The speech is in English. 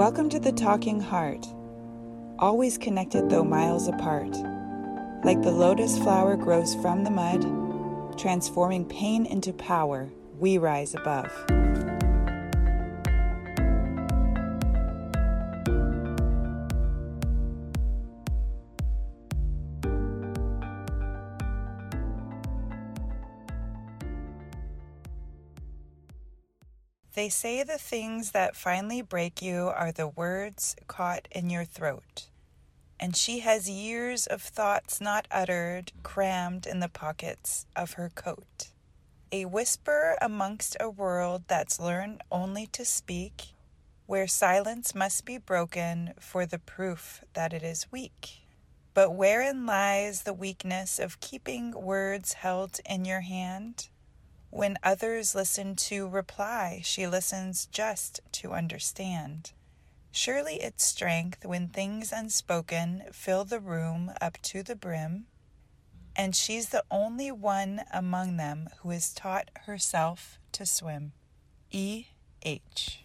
Welcome to the Talking Heart, always connected though miles apart. Like the lotus flower grows from the mud, transforming pain into power, we rise above. They say the things that finally break you are the words caught in your throat. And she has years of thoughts not uttered crammed in the pockets of her coat. A whisper amongst a world that's learned only to speak, where silence must be broken for the proof that it is weak. But wherein lies the weakness of keeping words held in your hand? When others listen to reply, she listens just to understand. Surely it's strength when things unspoken fill the room up to the brim, and she's the only one among them who has taught herself to swim. E. H.